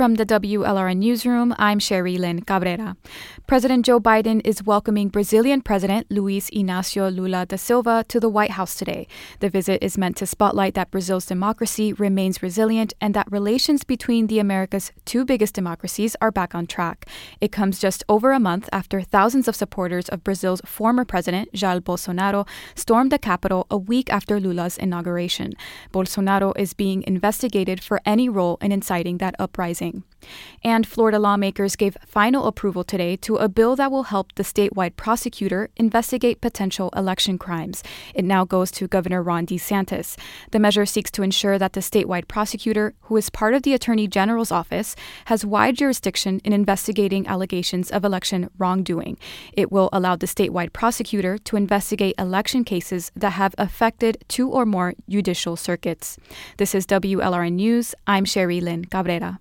From the WLRN Newsroom, I'm Sherry Lynn Cabrera. President Joe Biden is welcoming Brazilian President Luiz Inácio Lula da Silva to the White House today. The visit is meant to spotlight that Brazil's democracy remains resilient and that relations between the America's two biggest democracies are back on track. It comes just over a month after thousands of supporters of Brazil's former president, Jair Bolsonaro, stormed the Capitol a week after Lula's inauguration. Bolsonaro is being investigated for any role in inciting that uprising. And Florida lawmakers gave final approval today to a bill that will help the statewide prosecutor investigate potential election crimes. It now goes to Governor Ron DeSantis. The measure seeks to ensure that the statewide prosecutor, who is part of the Attorney General's office, has wide jurisdiction in investigating allegations of election wrongdoing. It will allow the statewide prosecutor to investigate election cases that have affected two or more judicial circuits. This is WLRN News. I'm Sherry Lynn Cabrera.